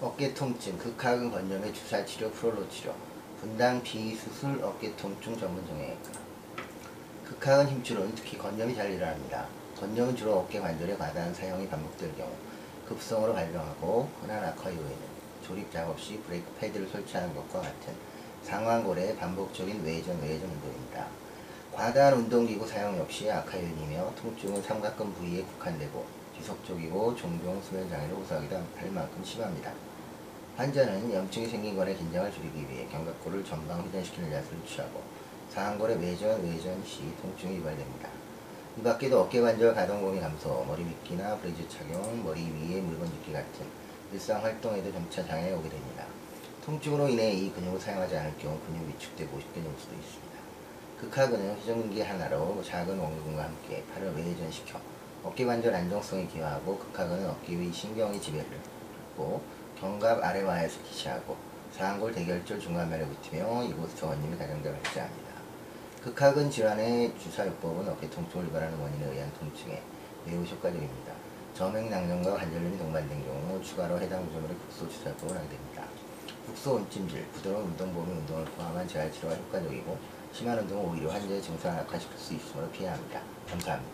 어깨 통증, 극하근 건염의 주사 치료, 프롤로 치료, 분당 비수술 어깨 통증 전문 정형외과. 극하근 힘줄은 특히 건염이 잘 일어납니다. 건염은 주로 어깨 관절의 과다한 사용이 반복될 경우 급성으로 발병하고 흔한 악화 이후에는 조립 작업 시 브레이크 패드를 설치하는 것과 같은 상완골의 반복적인 외전 외전 운동입니다. 과다한 운동기구 사용 역시 악화 요인이며 통증은 삼각근 부위에 국한되고 지속적이고 종종 수면 장애를 호소하기도 할 만큼 심합니다. 환자는 염증이 생긴 건의 긴장을 줄이기 위해 견갑골을 전방 회전시키는 자세를 취하고 상완골의 외전, 외전 시 통증이 유발됩니다. 이 밖에도 어깨 관절 가동범위 감소, 머리 빗기나 브래지어 착용, 머리 위에 물건 집기 같은 일상 활동에도 점차 장애가 오게 됩니다. 통증으로 인해 이 근육을 사용하지 않을 경우 근육이 위축되고 쉽게 올 수도 있습니다. 극하근은 회전근개 하나로 작은 원근과 함께 팔을 외전시켜 어깨 관절 안정성이 기여하고 극하근은 어깨 위 신경의 지배를 받고 견갑 아래와에서 기시하고 상골 대결절 중간면에 붙으며 이곳에서 원인이 가장 잘 발생합니다. 극하근 질환의 주사요법은 어깨 통증을 유발하는 원인에 의한 통증에 매우 효과적입니다. 점액낭염과 관절염이 동반된 경우 추가로 해당 구조물의 국소 주사요법을 하게 됩니다. 국소 온찜질, 부드러운 운동범위 운동을 포함한 재활치료가 효과적이고 심한 운동은 오히려 환자의 증상을 악화시킬 수 있으므로 피해야 합니다. 감사합니다.